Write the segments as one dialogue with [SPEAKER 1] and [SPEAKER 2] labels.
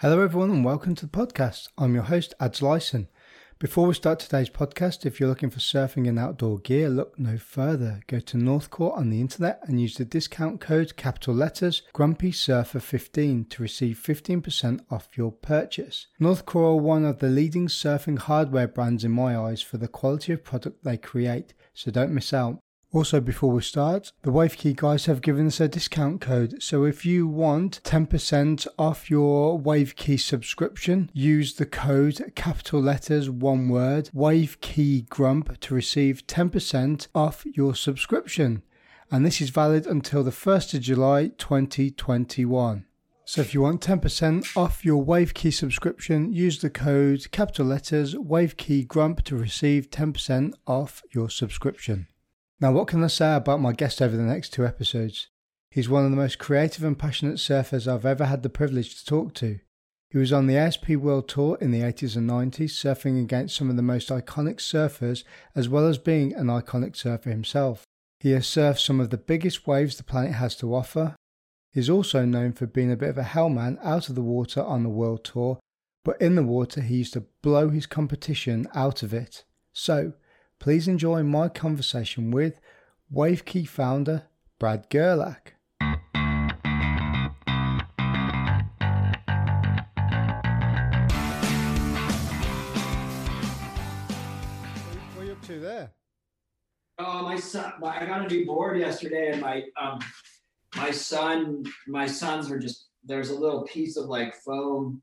[SPEAKER 1] Hello, everyone, and welcome to the podcast. I'm your host, Adz Lyson. Before we start today's podcast, if you're looking for surfing and outdoor gear, look no further. Go to Northcore on the internet and use the discount code capital letters Grumpy Surfer 15 to receive 15% off your purchase. Northcore are one of the leading surfing hardware brands in my eyes for the quality of product they create, so don't miss out. Also, before we start, the Wave Ki guys have given us a discount code. So if you want 10% off your Wave Ki subscription, use the code capital letters, one word, Wave Ki Grump to receive 10% off your subscription. And this is valid until the 1st of July 2021. So if you want 10% off your Wave Ki subscription, use the code capital letters Wave Ki Grump to receive 10% off your subscription. Now, what can I say about my guest over the next two episodes? He's one of the most creative and passionate surfers I've ever had the privilege to talk to. He was on the ASP World Tour in the 80s and 90s, surfing against some of the most iconic surfers, as well as being an iconic surfer himself. He has surfed some of the biggest waves the planet has to offer. He's also known for being a bit of a hellman out of the water on the World Tour, but in the water he used to blow his competition out of it. So, Please enjoy my conversation with Wave Ki founder Brad Gerlach. What are you up to there?
[SPEAKER 2] Oh, my son! I got a new board yesterday, and my um, my son, my sons are just there's a little piece of like foam,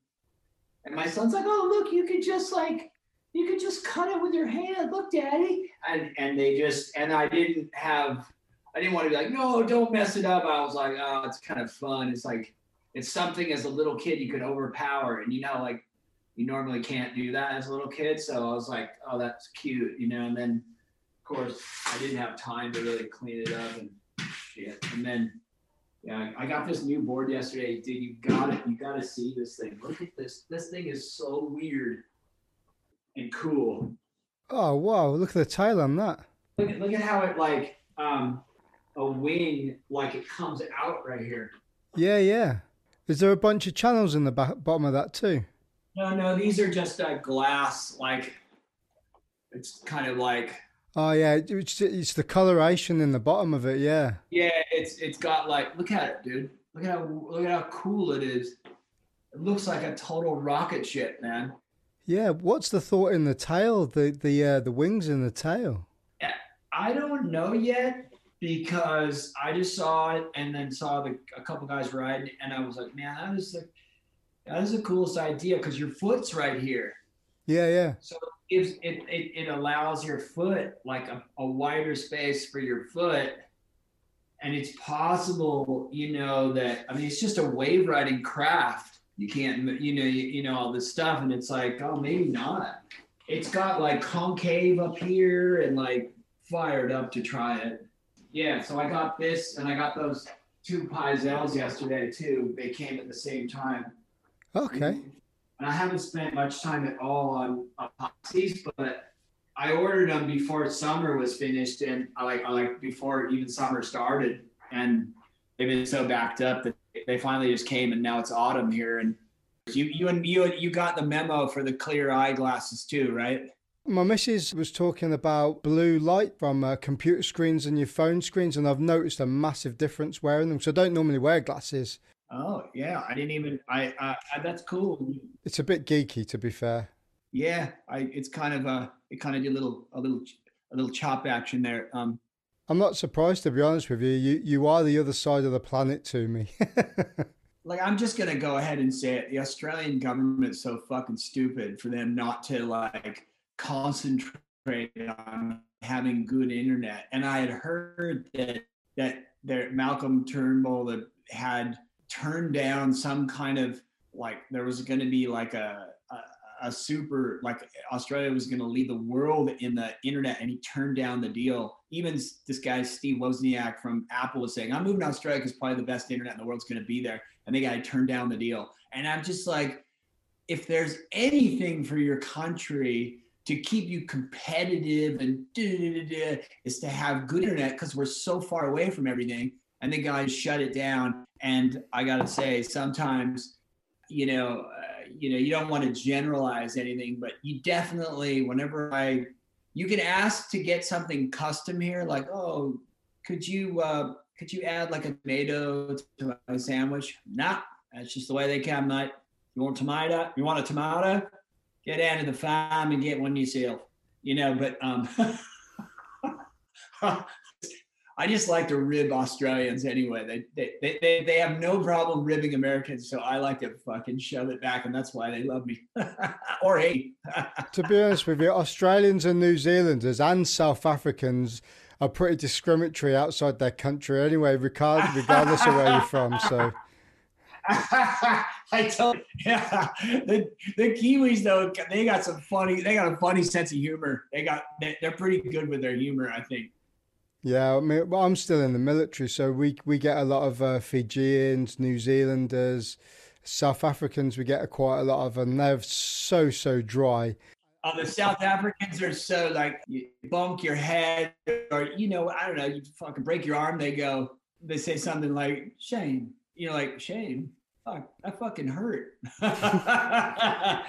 [SPEAKER 2] and my son's like, "Oh, look, you could just like you could just cut it with your hand. Look, daddy. And and they just and I didn't have I didn't want to be like, no, don't mess it up. I was like, oh, it's kind of fun. It's like it's something as a little kid you could overpower. And you know, like you normally can't do that as a little kid. So I was like, oh, that's cute, you know, and then of course I didn't have time to really clean it up and shit. And then yeah, I got this new board yesterday. Dude, you got it. You got to see this thing. Look at this. This thing is so weird and cool.
[SPEAKER 1] Oh wow! Look at the tail on that.
[SPEAKER 2] Look at look at how it like um a wing like it comes out right here.
[SPEAKER 1] Yeah, yeah. Is there a bunch of channels in the back, bottom of that too?
[SPEAKER 2] No, no. These are just uh, glass. Like it's kind of like.
[SPEAKER 1] Oh yeah, it's, it's the coloration in the bottom of it. Yeah.
[SPEAKER 2] Yeah, it's it's got like look at it, dude. Look at how look at how cool it is. It looks like a total rocket ship, man.
[SPEAKER 1] Yeah, what's the thought in the tail? The the uh, the wings in the tail.
[SPEAKER 2] I don't know yet because I just saw it and then saw the a couple guys riding, and I was like, man, that is the that is the coolest idea because your foot's right here.
[SPEAKER 1] Yeah, yeah.
[SPEAKER 2] So it gives it it, it allows your foot like a, a wider space for your foot. And it's possible, you know, that I mean, it's just a wave riding craft you can't you know you, you know all this stuff and it's like oh maybe not. It's got like concave up here and like fired up to try it. Yeah so i got this and i got those two Pyzels yesterday too. They came at the same time.
[SPEAKER 1] Okay.
[SPEAKER 2] And i haven't spent much time at all on epoxies but i ordered them before summer was finished and I like I like before even summer started and they've been so backed up that they finally just came and now it's autumn here. And you you and you you got the memo for the clear eyeglasses too right?
[SPEAKER 1] My missus was talking about blue light from uh, computer screens and your phone screens and i've noticed a massive difference wearing them. So i don't normally wear glasses.
[SPEAKER 2] Oh yeah. I didn't even i uh, that's cool.
[SPEAKER 1] It's a bit geeky to be fair.
[SPEAKER 2] Yeah i it's kind of a it kind of did a little a little a little chop action there. Um
[SPEAKER 1] I'm not surprised to be honest with you. You you are the other side of the planet to me.
[SPEAKER 2] like I'm just gonna go ahead and say it. The Australian government's so fucking stupid for them not to like concentrate on having good internet. And I had heard that that there Malcolm Turnbull had turned down some kind of like there was going to be like a a super like Australia was going to lead the world in the internet, and he turned down the deal. Even this guy Steve Wozniak from Apple was saying, "I'm moving to Australia because probably the best internet in the world is going to be there," and the guy turned down the deal. And I'm just like, if there's anything for your country to keep you competitive and is to have good internet because we're so far away from everything. And the guys shut it down. And I gotta say, sometimes, you know. You know, you don't want to generalize anything, but you definitely, whenever I, you can ask to get something custom here, like, oh, could you, uh, could you add like a tomato to my sandwich? Nah, that's just the way they come, mate. You want tomato? You want a tomato? Get out of the farm and get one yourself. You know, but um, I just like to rib Australians anyway. They, they they they have no problem ribbing Americans, so I like to fucking shove it back, and that's why they love me or hate.
[SPEAKER 1] to be honest with you, Australians and New Zealanders and South Africans are pretty discriminatory outside their country anyway, regardless regardless of where you're from. So.
[SPEAKER 2] I told yeah, the, the Kiwis though they got some funny they got a funny sense of humor. They got they, they're pretty good with their humor, I think.
[SPEAKER 1] Yeah, I mean, well, I'm still in the military, so we we get a lot of uh, Fijians, New Zealanders, South Africans. We get a, quite a lot of, and they're so so dry.
[SPEAKER 2] Uh, the South Africans are so like you bump your head, or you know, I don't know, you fucking break your arm. They go, they say something like "shame," you know, like "shame." Fuck, that fucking hurt. but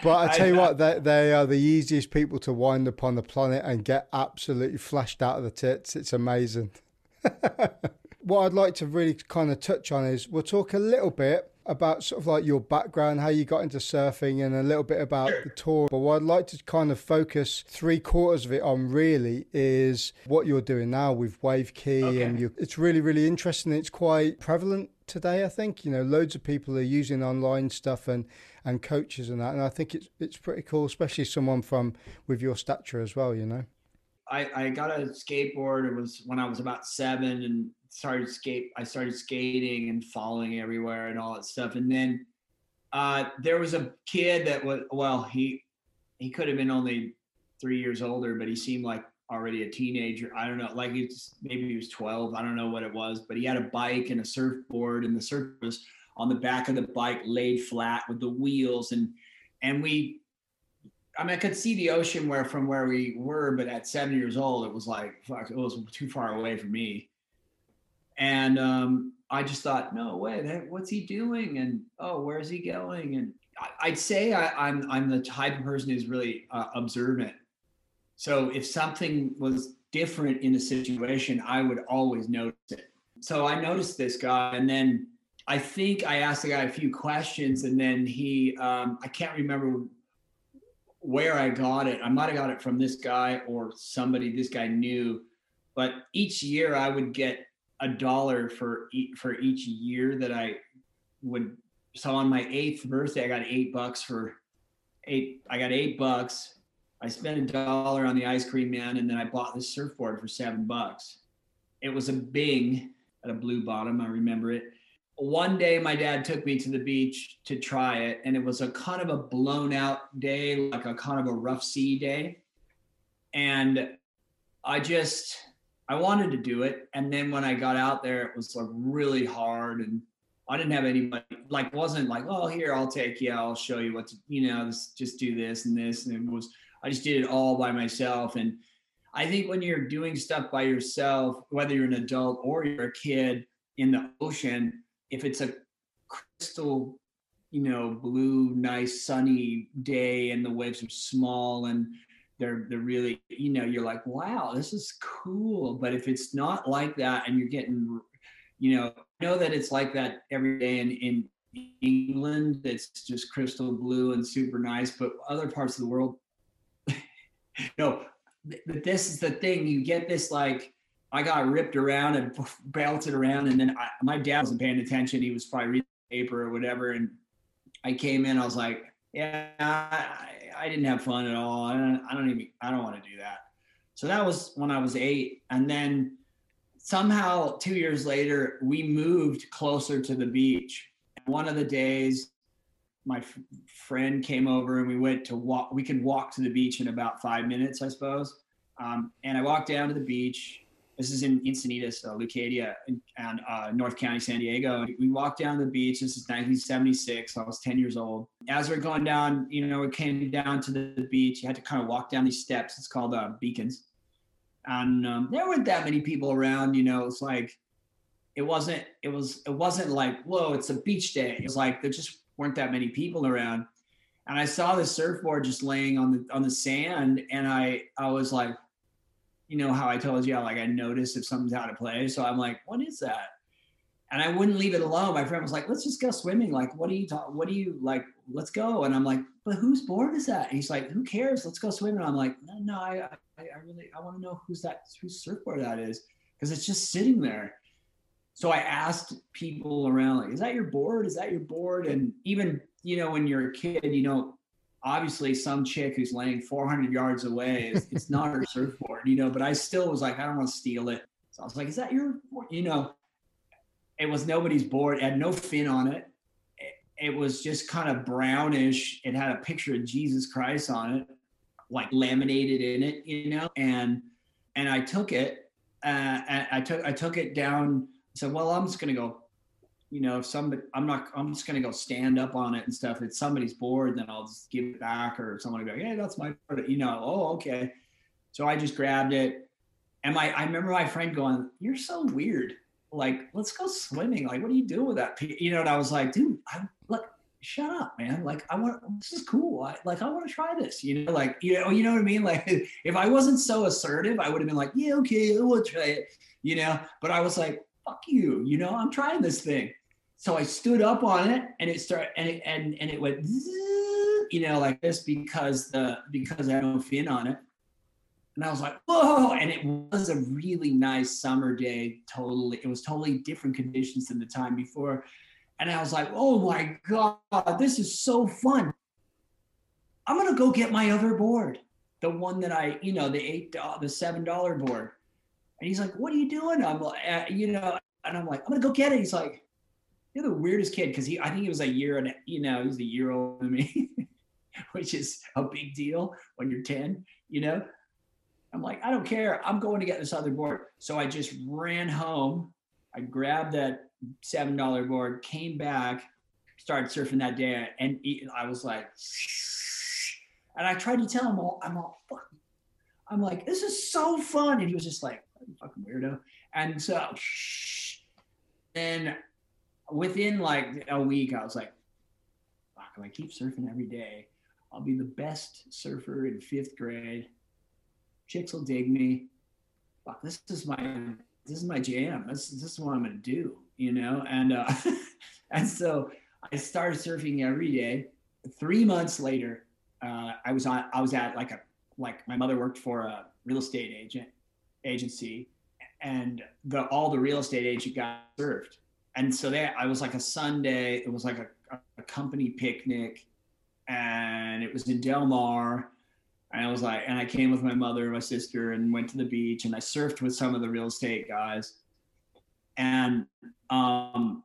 [SPEAKER 1] I tell you what, they, they are the easiest people to wind up on the planet and get absolutely flashed out of the tits. It's amazing. what I'd like to really kind of touch on is we'll talk a little bit about sort of like your background, how you got into surfing, and a little bit about the tour. But what I'd like to kind of focus three quarters of it on really is what you're doing now with Wave Ki, okay. and you, it's really, really interesting. It's quite prevalent today. I think you know loads of people are using online stuff and and coaches and that, and I think it's it's pretty cool, especially someone from with your stature as well. You know.
[SPEAKER 2] I, I got a skateboard. It was when I was about seven, and started skate. I started skating and falling everywhere and all that stuff. And then uh, there was a kid that was well, he he could have been only three years older, but he seemed like already a teenager. I don't know, like it's maybe he was 12. I don't know what it was, but he had a bike and a surfboard, and the surf was on the back of the bike laid flat with the wheels and and we I mean, I could see the ocean where from where we were, but at seven years old, it was like fuck, it was too far away for me. And um, I just thought, no way, what's he doing? And oh, where's he going? And I, would say I, am I'm, I'm the type of person who's really uh, observant. So if something was different in a situation, I would always notice it. So I noticed this guy, and then I think I asked the guy a few questions, and then he, um, I can't remember where I got it. I might have got it from this guy or somebody this guy knew. But each year I would get a dollar for for each year that I would. So on my eighth birthday, I got eight bucks for eight. I got eight bucks. I spent a dollar on the ice cream man, and then I bought this surfboard for seven bucks. It was a Bing at a blue bottom. I remember it. One day, my dad took me to the beach to try it, and it was a kind of a blown out day, like a kind of a rough sea day. And I just I wanted to do it. And then when I got out there, it was like really hard and I didn't have anybody like wasn't like, oh here, I'll take you, I'll show you what to, you know, just do this and this. And it was I just did it all by myself. And I think when you're doing stuff by yourself, whether you're an adult or you're a kid in the ocean, if it's a crystal, you know, blue, nice, sunny day and the waves are small and they're they're really you know you're like wow this is cool but if it's not like that and you're getting you know know that it's like that every day in in england it's just crystal blue and super nice but other parts of the world no but this is the thing you get this like i got ripped around and belted around and then I, my dad wasn't paying attention he was probably reading the paper or whatever and i came in i was like yeah I, I didn't have fun at all. I don't, I don't even, I don't want to do that. So that was when I was eight. And then somehow two years later, we moved closer to the beach. One of the days, my f- friend came over and we went to walk. We could walk to the beach in about five minutes, I suppose. Um, and I walked down to the beach this is in Encinitas, uh, Leucadia, and uh, North County, San Diego. We walked down the beach. This is 1976. I was 10 years old. As we're going down, you know, it came down to the beach. You had to kind of walk down these steps. It's called uh, beacons, and um, there weren't that many people around. You know, it's like it wasn't. It was. It wasn't like whoa, it's a beach day. It was like they're just weren't that many people around. and I saw the surfboard just laying on the on the sand, and I I was like, you know how I told you, like I noticed if something's out of place. So I'm like, what is that? And I wouldn't leave it alone. My friend was like, let's just go swimming. Like, what do you talk? What do you like? Let's go. And I'm like, but whose board is that? And he's like, who cares? Let's go swimming. And I'm like, no, no, I, I, I really, I want to know who's that, whose surfboard that is, because it's just sitting there. So I asked people around, like, is that your board? Is that your board? And even, you know, when you're a kid, you know, obviously some chick who's laying 400 yards away, is, it's not her surfboard, you know, but I still was like, I don't want to steal it. So I was like, is that your, board? you know, it was nobody's board. It had no fin on it. it. It was just kind of brownish. It had a picture of Jesus Christ on it, like laminated in it, you know, and, and I took it, uh, I took, I took it down. Said, well, I'm just going to go you know, if somebody, I'm not, I'm just gonna go stand up on it and stuff. If somebody's bored, then I'll just give it back, or someone will be like, "Hey, that's my," board. you know. Oh, okay. So I just grabbed it, and my, I remember my friend going, "You're so weird. Like, let's go swimming. Like, what are you doing with that?" You know, and I was like, "Dude, I look, shut up, man. Like, I want, this is cool. I, like, I want to try this. You know, like, you know, you know what I mean? Like, if I wasn't so assertive, I would have been like, yeah, okay, we'll try it. You know, but I was like, fuck you. You know, I'm trying this thing so I stood up on it and it started and it and, and it went you know like this because the because I don't fin on it. And I was like, whoa. And it was a really nice summer day. Totally, it was totally different conditions than the time before. And I was like, oh my God, this is so fun. I'm gonna go get my other board, the one that I, you know, the eight, uh, the seven dollar board. And he's like, what are you doing? I'm like, uh, you know, and I'm like, I'm gonna go get it. He's like, you're the weirdest kid because he I think he was a year and you know he was a year older than me, which is a big deal when you're 10, you know. I'm like, I don't care. I'm going to get this other board. So I just ran home. I grabbed that seven dollar board, came back, started surfing that day, and I was like, and I tried to tell him all, I'm all, fuck. I'm like, this is so fun, and he was just like, fucking weirdo. And so, and within like a week, I was like, fuck, if I keep surfing every day, I'll be the best surfer in fifth grade. Chicks will dig me. Fuck, this is my this is my jam. This, this is what I'm gonna do, you know? And uh and so I started surfing every day. Three months later, uh, I was on I was at like a like my mother worked for a real estate agent agency and the all the real estate agent got surfed and so there I was like a Sunday, it was like a, a company picnic and it was in Del Mar. And I was like, and I came with my mother and my sister and went to the beach and I surfed with some of the real estate guys. And um,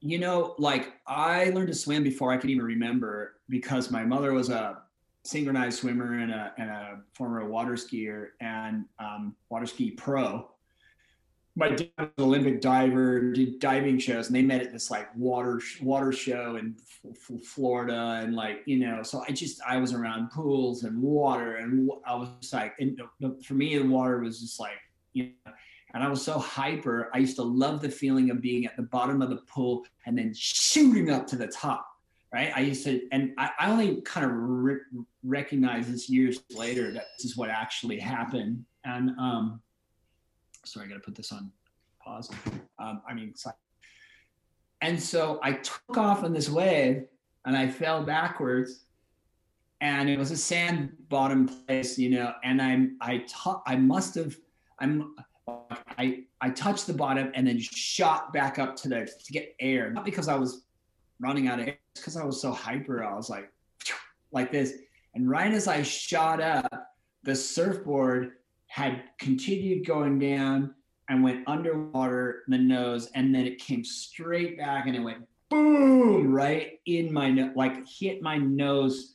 [SPEAKER 2] you know, like I learned to swim before I could even remember because my mother was a synchronized swimmer and a, and a former water skier and um, water ski pro my dad was an Olympic diver, did diving shows, and they met at this like water water show in F- Florida, and like you know, so I just I was around pools and water, and I was like, and for me, the water was just like you know, and I was so hyper. I used to love the feeling of being at the bottom of the pool and then shooting up to the top. Right, I used to, and I, I only kind of re- recognize this years later that this is what actually happened, and um, sorry, I got to put this on pause. Um, I mean, sorry. and so I took off on this wave and I fell backwards and it was a sand bottom place, you know, and I'm, I, ta- I must have, I'm, I, I touched the bottom and then shot back up to the, to get air, not because I was running out of air, because I was so hyper. I was like, like this. And right as I shot up, the surfboard had continued going down and went underwater the nose and then it came straight back and it went boom right in my nose like hit my nose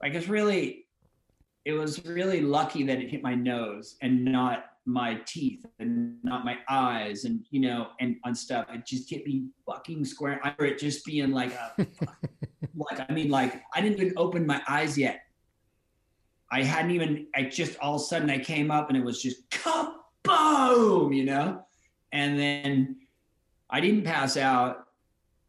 [SPEAKER 2] like it's really it was really lucky that it hit my nose and not my teeth and not my eyes and you know and on stuff. It just hit me fucking square. I it just being like a like i mean like i didn't even open my eyes yet. I hadn't even, I just all of a sudden I came up and it was just boom, you know? And then I didn't pass out,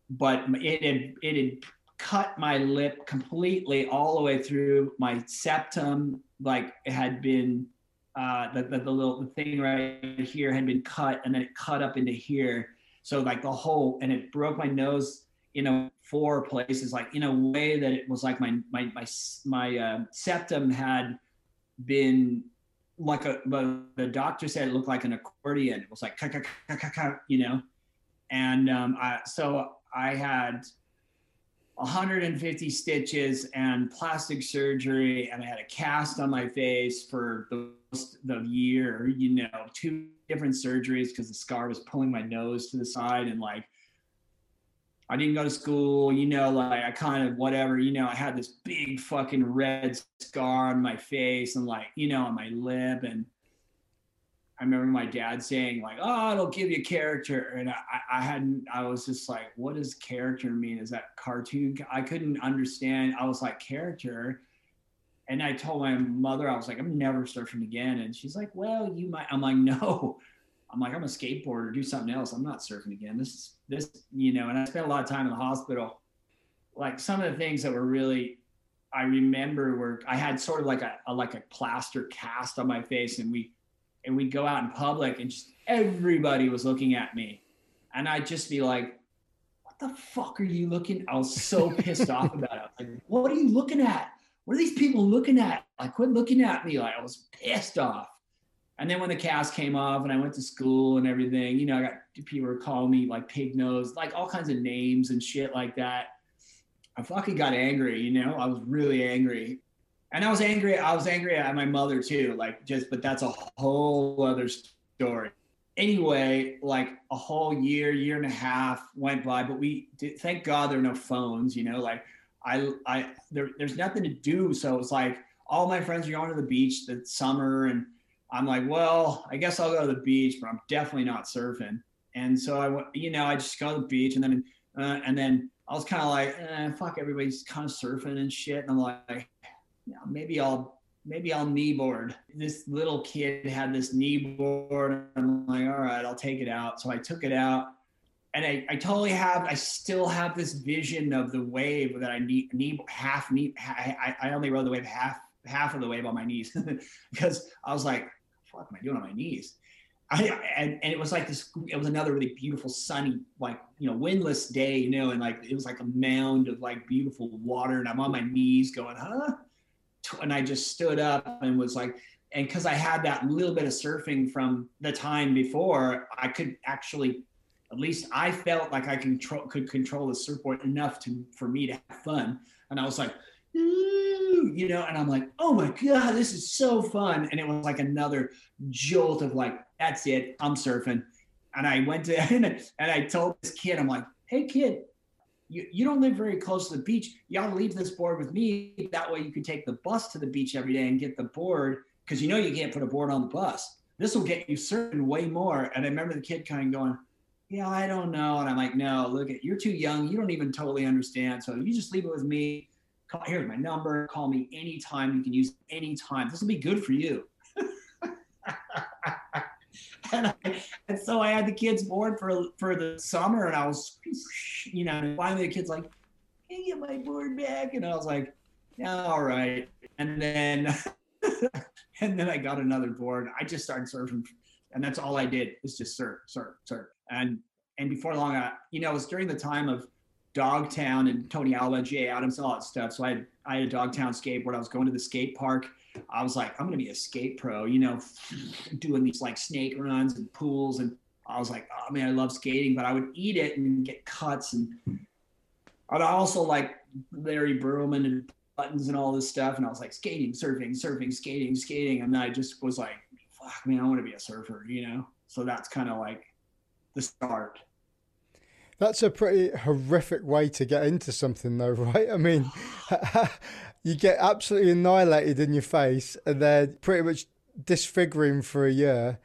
[SPEAKER 2] but it had, it had cut my lip completely all the way through. My septum, like it had been uh, the, the, the little the thing right here had been cut and then it cut up into here. So like the whole and it broke my nose in a four places, like in a way that it was like my my my my uh, septum had been like a the doctor said it looked like an accordion. It was like you know, and um, I, so I had 150 stitches and plastic surgery, and I had a cast on my face for the the year. You know, two different surgeries because the scar was pulling my nose to the side, and like I didn't go to school. You know, like I kind of whatever. You know, I had this big fucking red scar on my face and like you know on my lip and I remember my dad saying like, "Oh, it'll give you character," and I, I hadn't. I was just like, "What does character mean? Is that cartoon?" I couldn't understand. I was like, "Character," and I told my mother, I was like, "I'm never surfing again," and she's like, "Well, you might." I'm like, "No." I'm like, I'm a skateboarder. Do something else. I'm not surfing again. This is this, you know. And I spent a lot of time in the hospital. Like some of the things that were really I remember were I had sort of like a, a, like a plaster cast on my face, and we and we'd go out in public and just everybody was looking at me. And I'd just be like, what the fuck are you looking? I was so pissed off about it. Like, what are you looking at? What are these people looking at? Like, quit looking at me. Like, I was pissed off. And then when the cast came off and I went to school and everything, you know, I got people were calling me like pig nose, like all kinds of names and shit like that. I fucking got angry, you know, I was really angry and I was angry. I was angry at my mother too. Like just, but that's a whole other story. Anyway, like a whole year, year and a half went by, but we did, thank God there are no phones. You know, like I, I there, there's nothing to do. So it's like all my friends are going to the beach the summer, and I'm like, well, I guess I'll go to the beach, but I'm definitely not surfing. And so I went, you know, I just go to the beach, and then, uh, and then I was kind of like, eh, fuck, everybody's kind of surfing and shit, and I'm like maybe I'll maybe I'll kneeboard. This little kid had this kneeboard. I'm like, all right, I'll take it out. So I took it out. And I, I totally have, I still have this vision of the wave that I need, knee half knee. I, I only rode the wave half, half of the wave on my knees because I was like, what am I doing on my knees? I, and, and it was like this, it was another really beautiful, sunny, like, you know, windless day, you know, and like, it was like a mound of like beautiful water. And I'm on my knees going, huh? And I just stood up and was like, and because I had that little bit of surfing from the time before, I could actually, at least I felt like I control could control the surfboard enough to for me to have fun. And I was like, you know, and I'm like, oh my god, this is so fun. And it was like another jolt of like, that's it, I'm surfing. And I went to and I told this kid, I'm like, hey kid, you, you don't live very close to the beach. To leave this board with me. That way you can take the bus to the beach every day and get the board because you know you can't put a board on the bus. This will get you certain way more. And I remember the kid kind of going, yeah, I don't know. And I'm like, no, look at you're too young. You don't even totally understand. So you just leave it with me. Call, here's my number. Call me anytime. You can use anytime. This will be good for you. and, I, and so I had the kids board for for the summer, and I was, you know, finally the kids like, "Can you get my board back?" And I was like, yeah, "All right." And then, and then I got another board. I just started surfing, and that's all I did is just surf, surf, surf. And and before long, I, you know, it was during the time of Dogtown and Tony Alva, Jay Adams, all that stuff. So I had I had a Dogtown skateboard. I was going to the skate park I was like, I'm gonna be a skate pro, you know, doing these like snake runs and pools. And I was like, oh man, I love skating, but I would eat it and get cuts. And I'd also like Larry Bertlemann and buttons and all this stuff. And I was like skating, surfing, surfing, skating, skating. And then I just was like, fuck man, I want to be a surfer, you know? So that's kind of like the start.
[SPEAKER 1] That's a pretty horrific way to get into something, though, right? I mean, you get absolutely annihilated in your face, and then pretty much disfiguring for a year,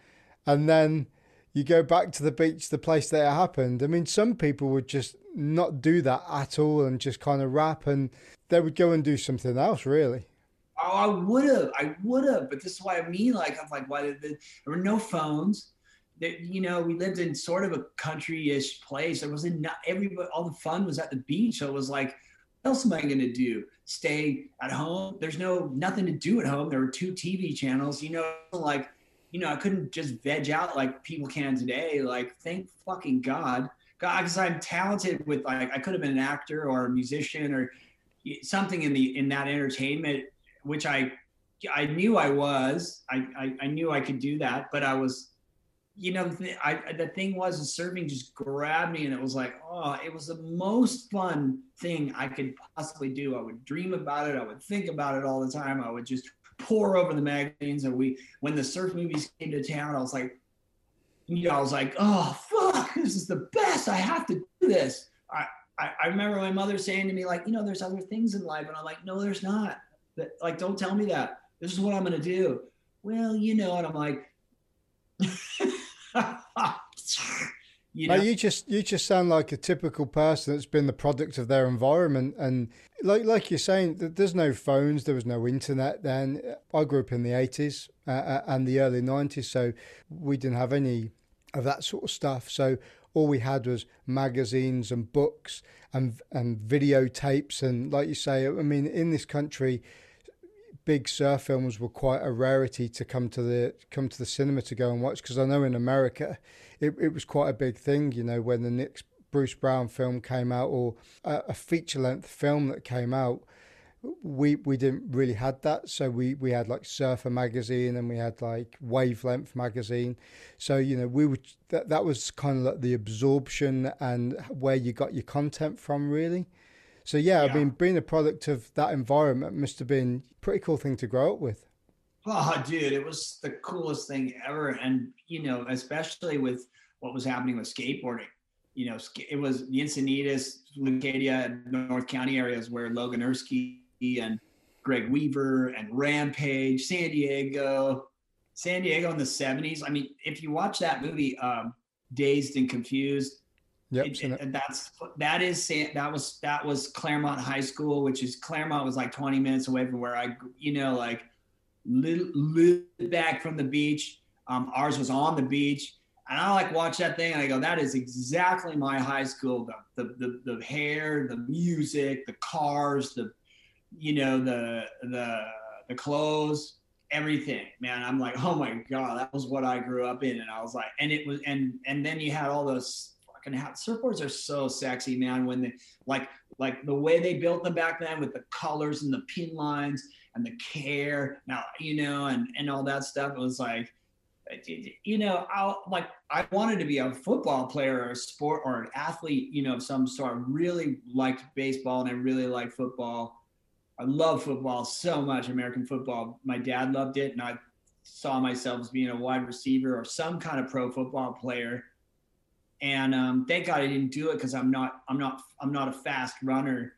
[SPEAKER 1] and then you go back to the beach, the place that it happened. I mean, some people would just not do that at all and just kind of rap, and they would go and do something else, really.
[SPEAKER 2] Oh, I would have, I would have, but this is what I mean. Like, I'm like, why did there were no phones? that you know we lived in sort of a country-ish place. There wasn't not everybody. All the fun was at the beach. So it was like, else am I going to do? Stay at home? There's no nothing to do at home. There were two TV channels, you know, like, you know, I couldn't just veg out like people can today. Like, thank fucking God. God, because I'm talented with like I could have been an actor or a musician or something in the in that entertainment, which I I knew I was. I, I, I knew I could do that, but I was you know, the, I, the thing was, the surfing just grabbed me, and it was like, oh, it was the most fun thing I could possibly do. I would dream about it. I would think about it all the time. I would just pour over the magazines. And we, when the surf movies came to town, I was like, you know, I was like, oh fuck, this is the best. I have to do this. I, I, I remember my mother saying to me, like, you know, there's other things in life, and I'm like, no, there's not. Like, don't tell me that. This is what I'm gonna do. Well, you know, and I'm like.
[SPEAKER 1] You, know? you just you just sound like a typical person that's been the product of their environment, and like like you're saying, there's no phones, there was no internet then. I grew up in the '80s uh, uh, and the early '90s, so we didn't have any of that sort of stuff. So all we had was magazines and books and and videotapes, and like you say, I mean, in this country big surf films were quite a rarity to come to the come to the cinema to go and watch because I know in America it, it was quite a big thing you know when the next Bruce Brown film came out or a, a feature length film that came out we we didn't really had that. So we we had like surfer magazine and we had like wavelength magazine. So you know we would that, that was kind of like the absorption and where you got your content from really so yeah, yeah, I mean, being a product of that environment must have been a pretty cool thing to grow up with.
[SPEAKER 2] Oh, dude, it was the coolest thing ever, and you know, especially with what was happening with skateboarding. You know, it was the Encinitas, Leucadia, North County areas where Logan Ersky and Greg Weaver and Rampage, San Diego, San Diego in the 70s. I mean, if you watch that movie, um, Dazed and Confused,
[SPEAKER 1] Yep, it,
[SPEAKER 2] it, that's that is that was that was Clairemont High School, which is Clairemont was like 20 minutes away from where I, you know, like little, little back from the beach. Um, ours was on the beach, and I like watch that thing and I go, that is exactly my high school. The the the, the hair, the music, the cars, the you know the the the clothes, everything, man. I'm like, oh my god, that was what I grew up in, and I was like, and it was, and and then you had all those fucking have surfboards are so sexy, man. When they like like the way they built them back then with the colors and the pin lines and the care now, you know, and and all that stuff. It was like you know, I like I wanted to be a football player or a sport or an athlete, you know, of some sort. I really liked baseball and I really liked football. I love football so much, American football. My dad loved it, and I saw myself as being a wide receiver or some kind of pro football player and um, thank God I didn't do it because I'm not I'm not I'm not a fast runner.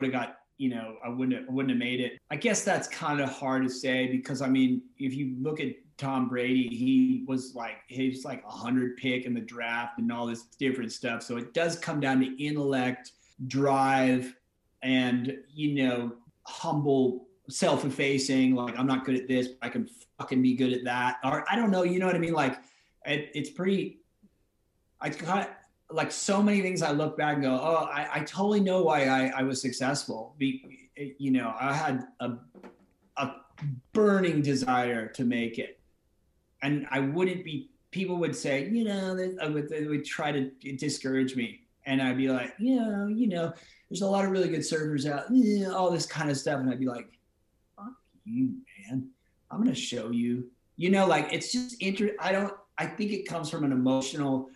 [SPEAKER 2] Would have got you know I wouldn't have, I wouldn't have made it. I guess that's kind of hard to say because I mean if you look at Tom Brady, he was like he's like a hundred pick in the draft and all this different stuff. So it does come down to intellect, drive, and you know humble self-effacing. Like I'm not good at this, but I can fucking be good at that. Or I don't know. You know what I mean? Like it, it's pretty I kind of like so many things I look back and go, oh, I, I totally know why I, I was successful. Be, you know, I had a, a burning desire to make it. And I wouldn't be, people would say, you know, they, uh, would, they would try to discourage me. And I'd be like, you know, you know, there's a lot of really good servers out, all this kind of stuff. And I'd be like, fuck you, man. I'm going to show you, you know, like it's just inter, I don't, I think it comes from an emotional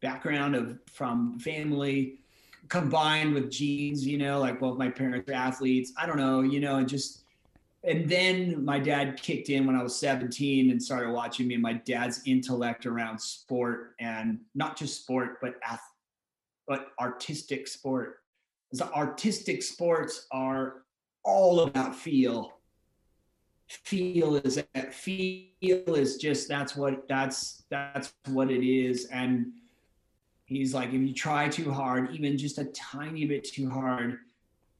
[SPEAKER 2] background of from family combined with genes, you know, like both my parents are athletes. I don't know, you know, and just and then my dad kicked in when I was 17 and started watching me and my dad's intellect around sport and not just sport, but ath- but artistic sport. The artistic sports are all about feel. Feel is feel is just that's what that's that's what it is. And He's like, if you try too hard, even just a tiny bit too hard,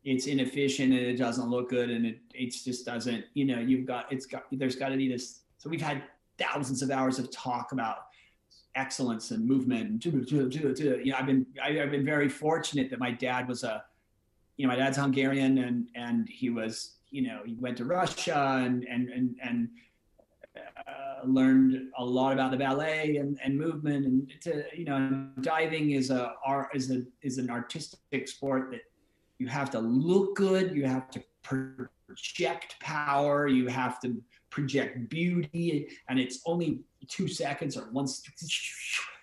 [SPEAKER 2] it's inefficient and it doesn't look good and it it just doesn't. You know, you've got it's got there's got to be this. So we've had thousands of hours of talk about excellence and movement. And, you know, I've been I, I've been very fortunate that my dad was a you know, my dad's Hungarian and and he was, you know, he went to Russia and and and and uh, learned a lot about the ballet and, and movement and to you know diving is a is a is an artistic sport that you have to look good you have to project power you have to project beauty and it's only two seconds or once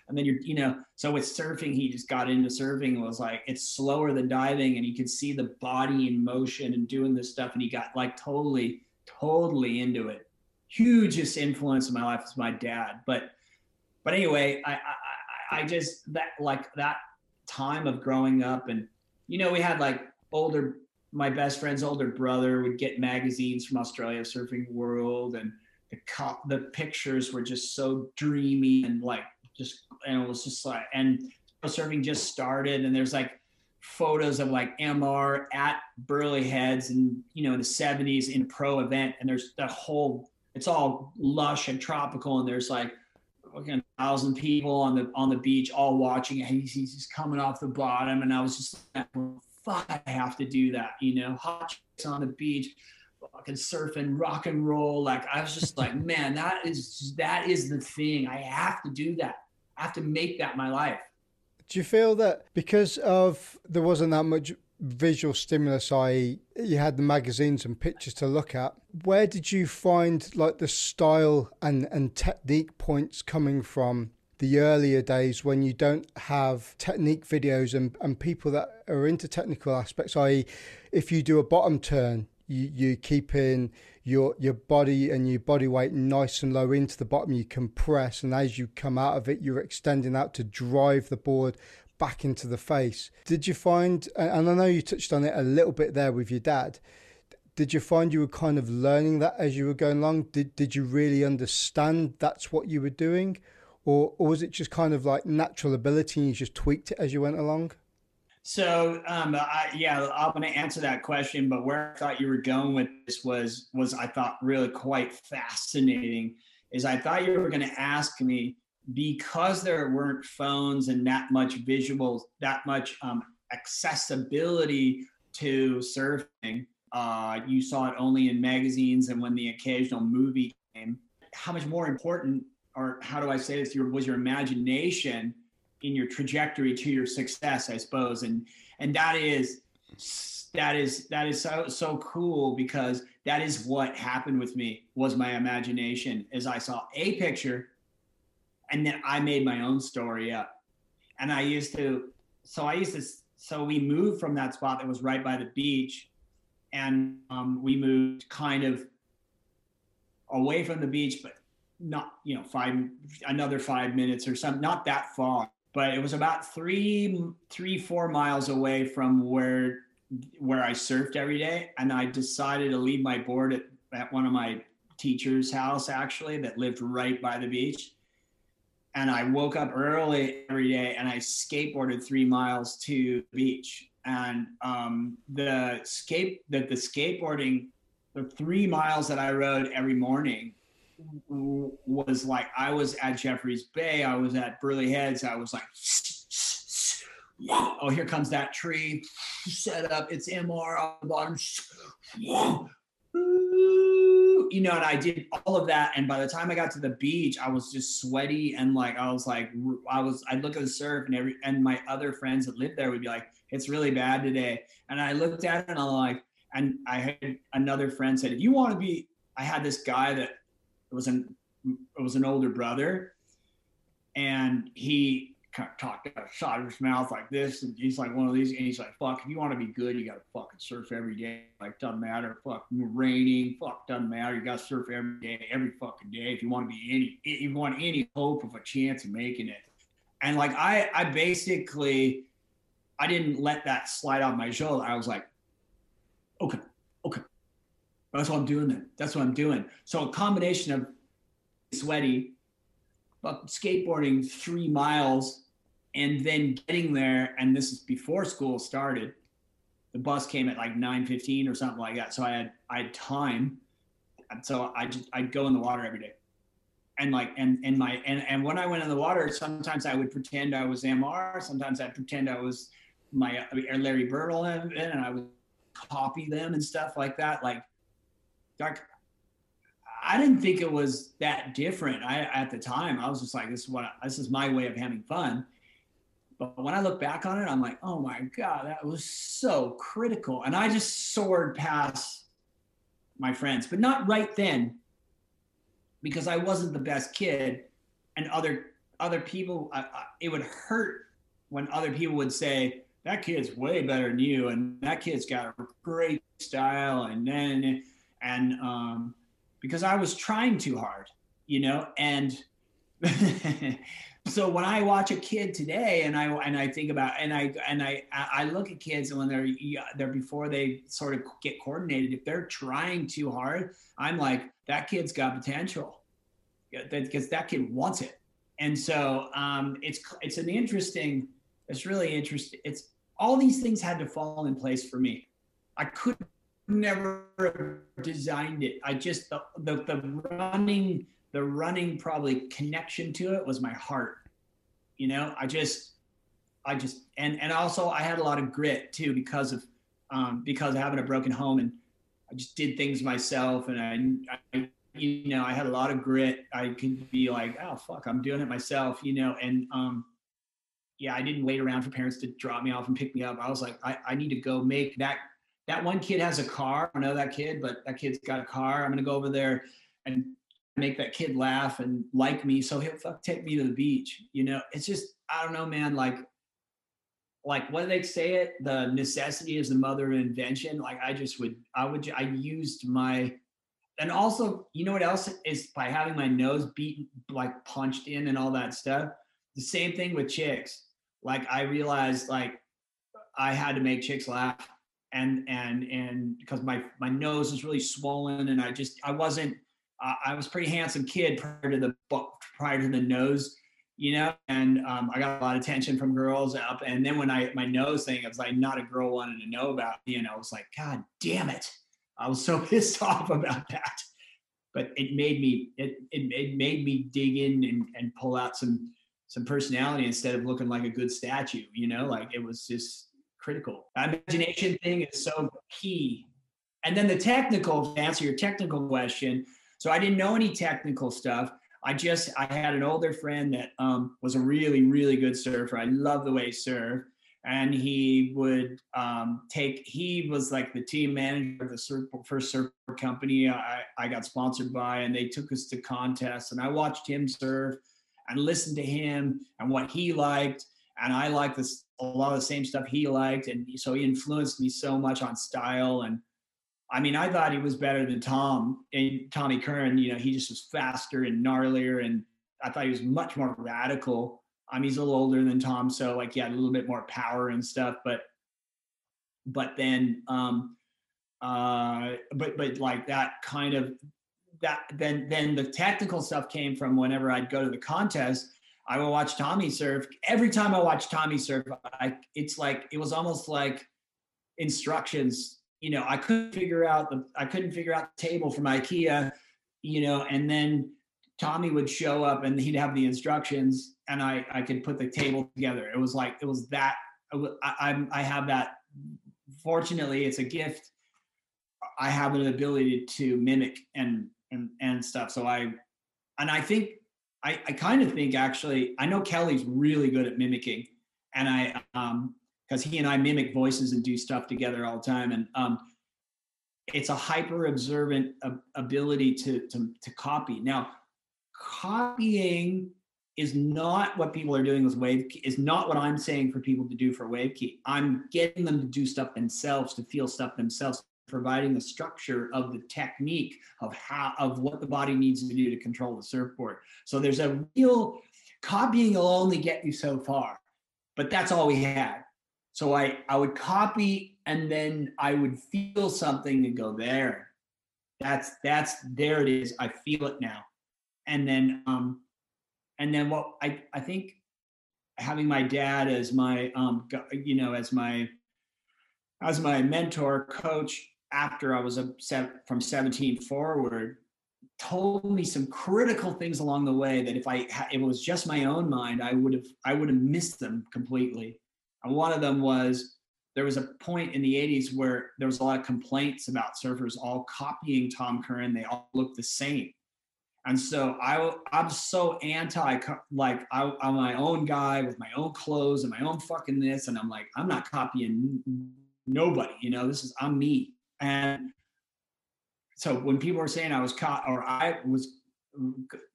[SPEAKER 2] and then you're you know so with surfing he just got into surfing and was like it's slower than diving and you could see the body in motion and doing this stuff and he got like totally totally into it hugest influence in my life is my dad. But but anyway I, I i just that like that time of growing up and you know we had like older my best friend's older brother. Would get magazines from australia surfing world and the cup the pictures were just so dreamy and like just and it was just like and surfing just started and there's like photos of like MR at Burleigh Heads and you know in the 70s in pro event and there's that whole it's all lush and tropical, and there's like a thousand people on the on the beach all watching it. He's, he's just coming off the bottom, and I was just like, "Fuck, I have to do that," you know, hot chicks on the beach, fucking surfing, rock and roll. Like I was just like, man, that is that is the thing. I have to do that. I have to make that my life.
[SPEAKER 1] Do you feel that because of there wasn't that much visual stimulus, i.e., you had the magazines and pictures to look at. Where did you find like the style and, and technique points coming from the earlier days when you don't have technique videos and, and people that are into technical aspects, i.e., if you do a bottom turn, you, keep in your your body and your body weight nice and low into the bottom, you compress, and as you come out of it, you're extending out to drive the board back into the face. Did you find, and I know you touched on it a little bit there with your dad, did you find you were kind of learning that as you were going along? Did, did you really understand that's what you were doing? Or, or was it just kind of like natural ability and you just tweaked it as you went along?
[SPEAKER 2] So um, I, yeah, I'm going to answer that question, but where I thought you were going with this was was I thought really quite fascinating. Is I thought you were going to ask me because there weren't phones and that much visual, that much um, accessibility to surfing. Uh, you saw it only in magazines and when the occasional movie came. How much more important, or how do I say this? Your was your imagination in your trajectory to your success, I suppose, and and that is that is that is so so cool because that is what happened with me was my imagination as I saw a picture and then I made my own story up. And I used to, so I used to, so we moved from that spot that was right by the beach, and um, we moved kind of away from the beach, but not, you know, five, another five minutes or something, not that far, but it was about three, three, four miles away from where, where I surfed every day. And I decided to leave my board at, at one of my teacher's house actually that lived right by the beach and I woke up early every day and I skateboarded three miles to the beach. And um, the skate that the skateboarding, the three miles that I rode every morning was like I was at Jeffreys Bay, I was at Burleigh Heads, I was like, oh, here comes that tree, set up, it's MR on the bottom you know, and I did all of that. And by the time I got to the beach, I was just sweaty and like I was like I was I'd look at the surf and every and my other friends that lived there would be like, it's really bad today. And I looked at it and I'm like, and I had another friend said, if you want to be, I had this guy that was an it was an older brother, and he kind of talked out of his mouth like this, and he's like one of these, and he's like, "Fuck, if you want to be good, you gotta fucking surf every day. Like, doesn't matter. Fuck, raining. Fuck, doesn't matter. You gotta surf every day, every fucking day. If you want to be any, if you want any hope of a chance of making it." And like, I, I basically, I didn't let that slide off my shoulder. I was like, okay, okay, that's what I'm doing. Then that's what I'm doing. So a combination of sweaty but skateboarding three miles and then getting there and this is before school started the bus came at like 9.15 or something like that so i had i had time and so i just i'd go in the water every day and like and and my and, and when i went in the water sometimes i would pretend i was MR sometimes i'd pretend i was my uh, Larry Bird and I would copy them and stuff like that. Like, like I didn't think it was that different. I at the time I was just like, this is what I, this is my way of having fun. But when I look back on it, I'm like, oh my god, that was so critical, and I just soared past my friends, but not right then because I wasn't the best kid, and other other people, I, I, it would hurt when other people would say that kid's way better than you, and that kid's got a great style, and then and um, because I was trying too hard, you know, and so when I watch a kid today, and I and I think about and I and I I look at kids and when they're they're before they sort of get coordinated, if they're trying too hard, I'm like that kid's got potential, because that kid wants it, and so um, it's it's an interesting, it's really interesting. It's all these things had to fall in place for me. I could never designed it. I just the, the the running the running probably connection to it was my heart. You know, I just I just and and also I had a lot of grit too because of um, because of having a broken home and I just did things myself and I, I you know I had a lot of grit. I could be like, oh fuck, I'm doing it myself, you know, and um yeah, I didn't wait around for parents to drop me off and pick me up. I was like, I, I need to go make that that one kid has a car. I know that kid, but that kid's got a car. I'm gonna go over there and make that kid laugh and like me, so he'll fuck take me to the beach. You know, it's just I don't know, man. Like, like what do they say? It the necessity is the mother of invention. Like I just would, I would, I used my, and also, you know what else is by having my nose beaten, like punched in and all that stuff. The same thing with chicks. Like I realized, like I had to make chicks laugh and and and because my my nose was really swollen and I just I wasn't uh, I was pretty handsome kid prior to the prior to the nose, you know, and um, I got a lot of attention from girls up. And then when I my nose thing, it was like not a girl wanted to know about. You know, I was like, God damn it! I was so pissed off about that. But it made me it it, it made me dig in and, and pull out some some personality instead of looking like a good statue. You know, like it was just critical. Imagination thing is so key. And then the technical, to answer your technical question, so I didn't know any technical stuff. I just I had an older friend that um, was a really really good surfer. I love the way he surfed, and he would um, take. He was like the team manager of the surf, first surf company I, I got sponsored by, and they took us to contests, and I watched him surf and listened to him and what he liked, and I liked this a lot of the same stuff he liked, and so he influenced me so much on style. And I mean, I thought he was better than Tom and Tommy Curren. You know, he just was faster and gnarlier, and I thought he was much more radical. I mean, he's a little older than Tom, so like he had a little bit more power and stuff. But but then um uh but but like that kind of that then then the technical stuff came from whenever I'd go to the contest I would watch Tommy surf. Every time I watch Tommy surf, I, it's like it was almost like instructions. You know, I couldn't figure out the I couldn't figure out the table from IKEA. You know, and then Tommy would show up and he'd have the instructions, and I I could put the table together. It was like it was that I I, I have that. Fortunately, it's a gift. I have an ability to mimic and and and stuff. So I and I think I, I kind of think actually, I know Kelly's really good at mimicking, and I um because he and I mimic voices and do stuff together all the time, and um, it's a hyper observant ability to to to copy. Now, copying is not what people are doing with wave is not what i'm saying for people to do for Wave Ki i'm getting them to do stuff themselves to feel stuff themselves providing the structure of the technique of how of what the body needs to do to control the surfboard. So there's a real copying will only get you so far, but that's all we had. So I I would copy and then I would feel something and go there. That's that's there it is. I feel it now. And then um and then what I I think having my dad as my um you know as my as my mentor coach after I was from 17 forward told me some critical things along the way that if I it was just my own mind I would have I would have missed them completely And one of them was there was a point in the 80s where there was a lot of complaints about surfers all copying Tom Curren. They all look the same. And so I, I'm so anti, like I, I'm my own guy with my own clothes and my own fucking this. And I'm like, I'm not copying nobody, you know, this is, I'm me. And so when people were saying I was caught or I was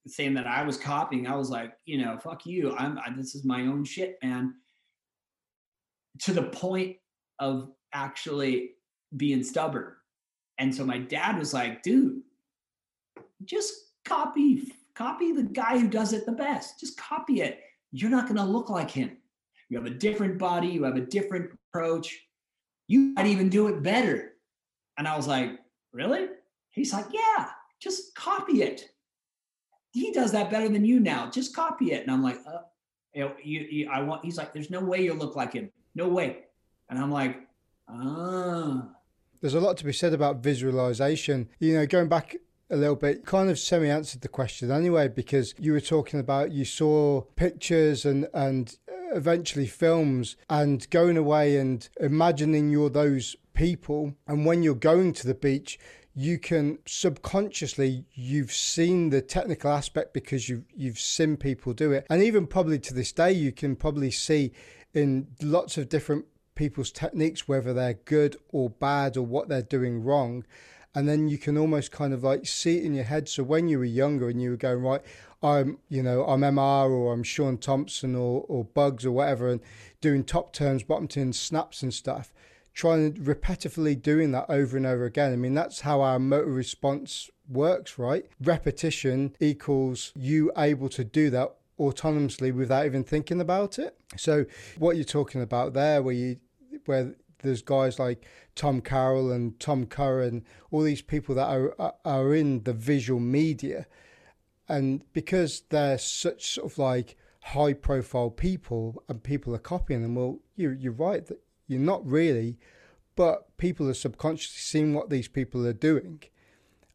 [SPEAKER 2] saying that I was copying, I was like, you know, fuck you. I'm, I, this is my own shit, man. To the point of actually being stubborn. And so my dad was like, dude, just copy copy the guy who does it the best. Just copy it. You're not going to look like him. You have a different body. You have a different approach. You might even do it better. And i was like really? He's like yeah just copy it. He does that better than you now. Just copy it. And i'm like uh, you, you, i want he's like there's no way you'll look like him no way. And i'm like ah.
[SPEAKER 1] There's a lot to be said about visualization. You know going back a little bit kind of semi answered the question anyway because you were talking about you saw pictures and and eventually films and going away and imagining you're those people. And when you're going to the beach you can subconsciously you've seen the technical aspect because you've you've seen people do it and even probably to this day you can probably see in lots of different people's techniques whether they're good or bad or what they're doing wrong and then you can almost kind of like see it in your head. So when you were younger and you were going right, I'm you know I'm MR or I'm Shaun Tomson or or Bugs or whatever, and doing top turns, bottom turns, snaps and stuff, trying repetitively doing that over and over again. I mean that's how our motor response works, right? Repetition equals you able to do that autonomously without even thinking about it. So what you're talking about there, where you where there's guys like Tom Carroll and Tom Curren, all these people that are are in the visual media, and because they're such sort of like high profile people and people are copying them, well, you you're right that you're not really, but people are subconsciously seeing what these people are doing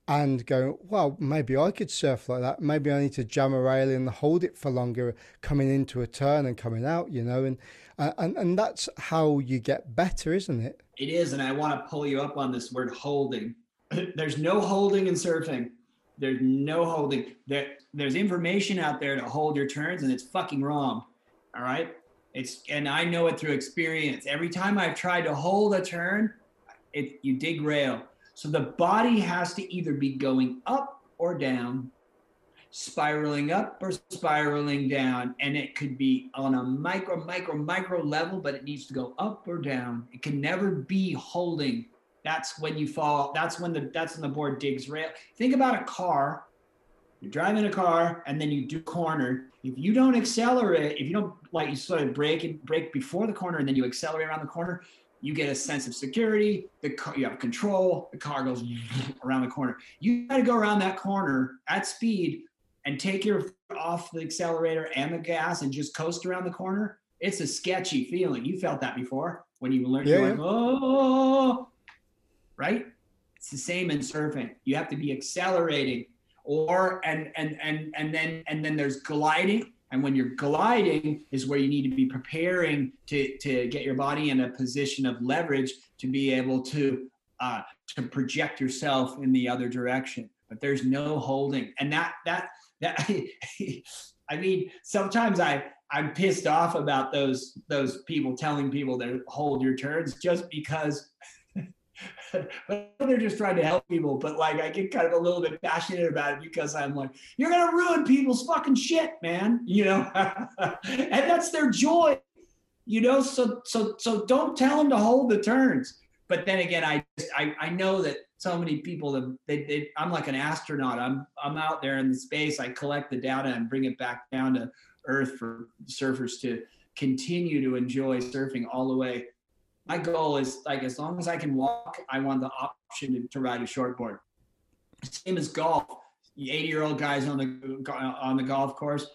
[SPEAKER 1] and going, well, maybe I could surf like that. Maybe I need to jam a rail and hold it for longer, coming into a turn and coming out, you know, and and and that's how you get better, isn't it?
[SPEAKER 2] It is, and I want to pull you up on this word holding. There's no holding in surfing. There's no holding. There, there's information out there to hold your turns, and it's fucking wrong. All right, it's and I know it through experience. Every time I've tried to hold a turn, it you dig rail so the body has to either be going up or down, spiraling up or spiraling down. And it could be on a micro, micro, micro level, but it needs to go up or down. It can never be holding. That's when you fall. That's when the that's when the board digs rail. Think about a car. You're driving a car and then you do corner. If you don't accelerate, if you don't like you sort of brake and brake before the corner and then you accelerate around the corner, you get a sense of security. The car, you have control. The car goes around the corner. You got to go around that corner at speed and take your off the accelerator and the gas and just coast around the corner. It's a sketchy feeling. You felt that before when you learned yeah, you're like oh right? It's the same in surfing. You have to be accelerating or and and and and then and then there's gliding and when you're gliding is where you need to be preparing to, to get your body in a position of leverage to be able to uh, to project yourself in the other direction. But there's no holding, and that that that I mean, sometimes I I'm pissed off about those those people telling people to hold your turns just because but they're just trying to help people. But like, I get kind of a little bit passionate about it because I'm like, you're gonna ruin people's fucking shit, man. You know, and that's their joy. You know, so so so don't tell them to hold the turns. But then again, I I, I know that so many people that they, they I'm like an astronaut. I'm I'm out there in the space. I collect the data and bring it back down to Earth for surfers to continue to enjoy surfing all the way my goal is like as long as I can walk, I want the option to, to ride a shortboard. Same as golf. 80 year old guys on the on the golf course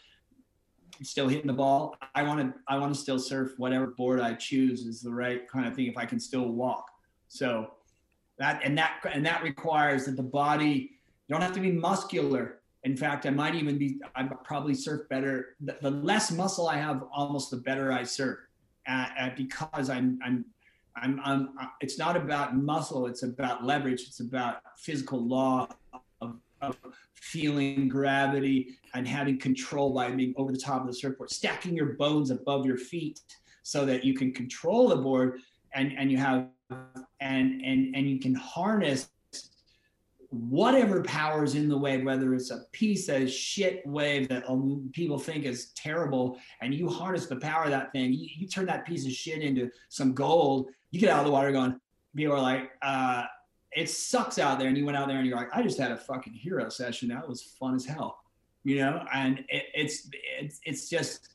[SPEAKER 2] still hitting the ball. I want to I want to still surf whatever board I choose is the right kind of thing if I can still walk. So that and that and that requires that the body don't have to be muscular. In fact, I might even be I probably surf better. The, the less muscle I have, almost the better I surf uh, uh, because I'm I'm I'm, I'm, it's not about muscle, it's about leverage, it's about physical law of, of, feeling gravity and having control by being over the top of the surfboard, stacking your bones above your feet so that you can control the board and, and you have and and and you can harness whatever power is in the wave, whether it's a piece of shit wave that um, people think is terrible, and you harness the power of that thing, you, you, turn that piece of shit into some gold, you get out of the water going, people are like, uh, it sucks out there. And you went out there and you're like, I just had a fucking hero session. That was fun as hell, you know? And it, it's, it's, it's just,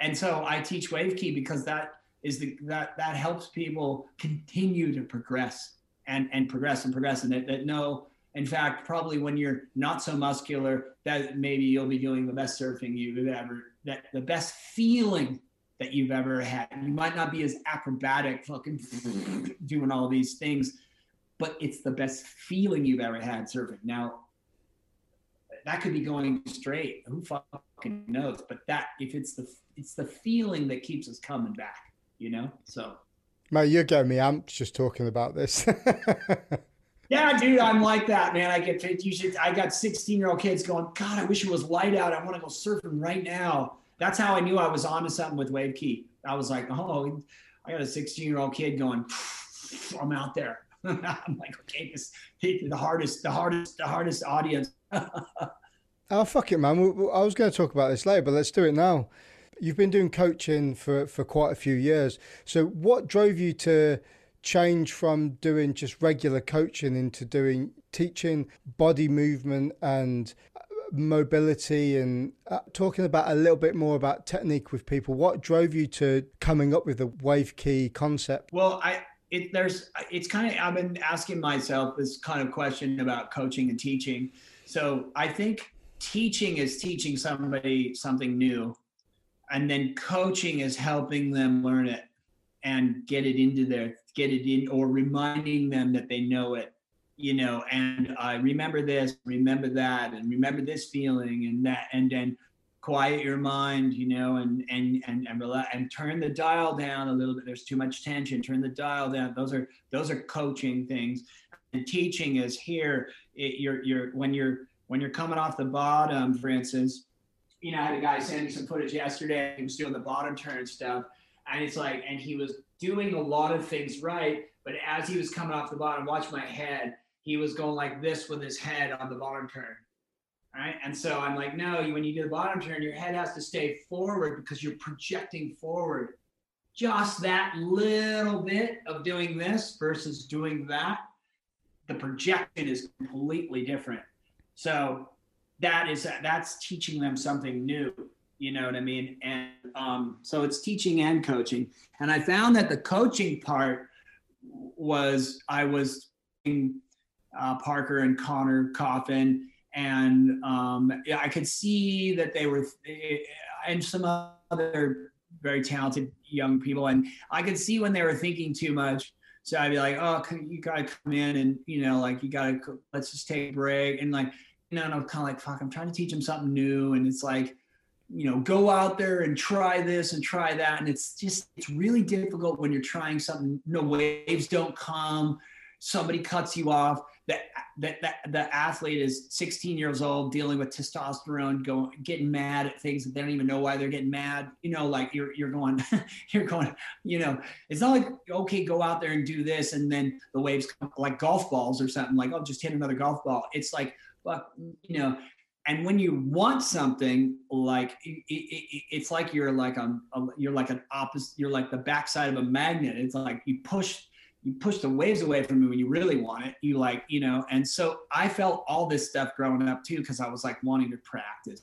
[SPEAKER 2] and so I teach wave ki because that is the, that, that helps people continue to progress and and progress and progress and that, that no in fact probably when you're not so muscular that maybe you'll be doing the best surfing you've ever that the best feeling that you've ever had. You might not be as acrobatic fucking doing all these things but it's the best feeling you've ever had surfing. Now that could be going straight. Who fucking knows? But that if it's the it's the feeling that keeps us coming back you know? So
[SPEAKER 1] Mate, you're getting me amped just talking about this.
[SPEAKER 2] yeah, dude, I'm like that, man. I get you should. I got 16 year old kids going. God, I wish it was light out. I want to go surfing right now. That's how I knew I was onto something with Wave Ki. I was like, oh, I got a 16 year old kid going. I'm out there. I'm like, okay, this the hardest, the hardest, the hardest audience.
[SPEAKER 1] oh fuck it, man. I was going to talk about this later, but let's do it now. You've been doing coaching for, for quite a few years. So, what drove you to change from doing just regular coaching into doing teaching body movement and mobility and uh, talking about a little bit more about technique with people? What drove you to coming up with the wave ki concept?
[SPEAKER 2] Well, I it, there's it's kind of I've been asking myself this kind of question about coaching and teaching. So I think teaching is teaching somebody something new and then coaching is helping them learn it and get it into their get it in or reminding them that they know it you know and i remember this remember that and remember this feeling and that and then quiet your mind you know and and and and, relax, and turn the dial down a little bit. There's too much tension. Turn the dial down. Those are those are coaching things. And teaching is here. It, you're you're when you're when you're coming off the bottom for instance you know, I had a guy send me some footage yesterday. He was doing the bottom turn stuff. And it's like, and he was doing a lot of things right. But as he was coming off the bottom, watch my head, he was going like this with his head on the bottom turn. Right. And so I'm like, no, when you do the bottom turn, your head has to stay forward because you're projecting forward. Just that little bit of doing this versus doing that, the projection is completely different. So that is that's teaching them something new you know what i mean? And um, so it's teaching and coaching. And i found that the coaching part was i was uh, parker and conner coffin and um, i could see that they were and some other very talented young people and i could see when they were thinking too much. So i'd be like oh you gotta come in and you know like you gotta let's just take a break and like know, and I'm kind of like, fuck, I'm trying to teach them something new. And it's like, you know, go out there and try this and try that. And it's just, it's really difficult when you're trying something, no waves don't come, somebody cuts you off. That, that, that the athlete is 16 years old dealing with testosterone, going, getting mad at things that they don't even know why they're getting mad. You know, like you're, you're going, you're going, you know, it's not like, okay, go out there and do this. And then the waves come like golf balls or something like, oh, just hit another golf ball. It's like, fuck, you know. And when you want something like it, it, it's like you're like a, a you're like an opposite you're like the backside of a magnet. It's like you push you push the waves away from you when you really want it. You like, you know, and so I felt all this stuff growing up too, because I was like wanting to practice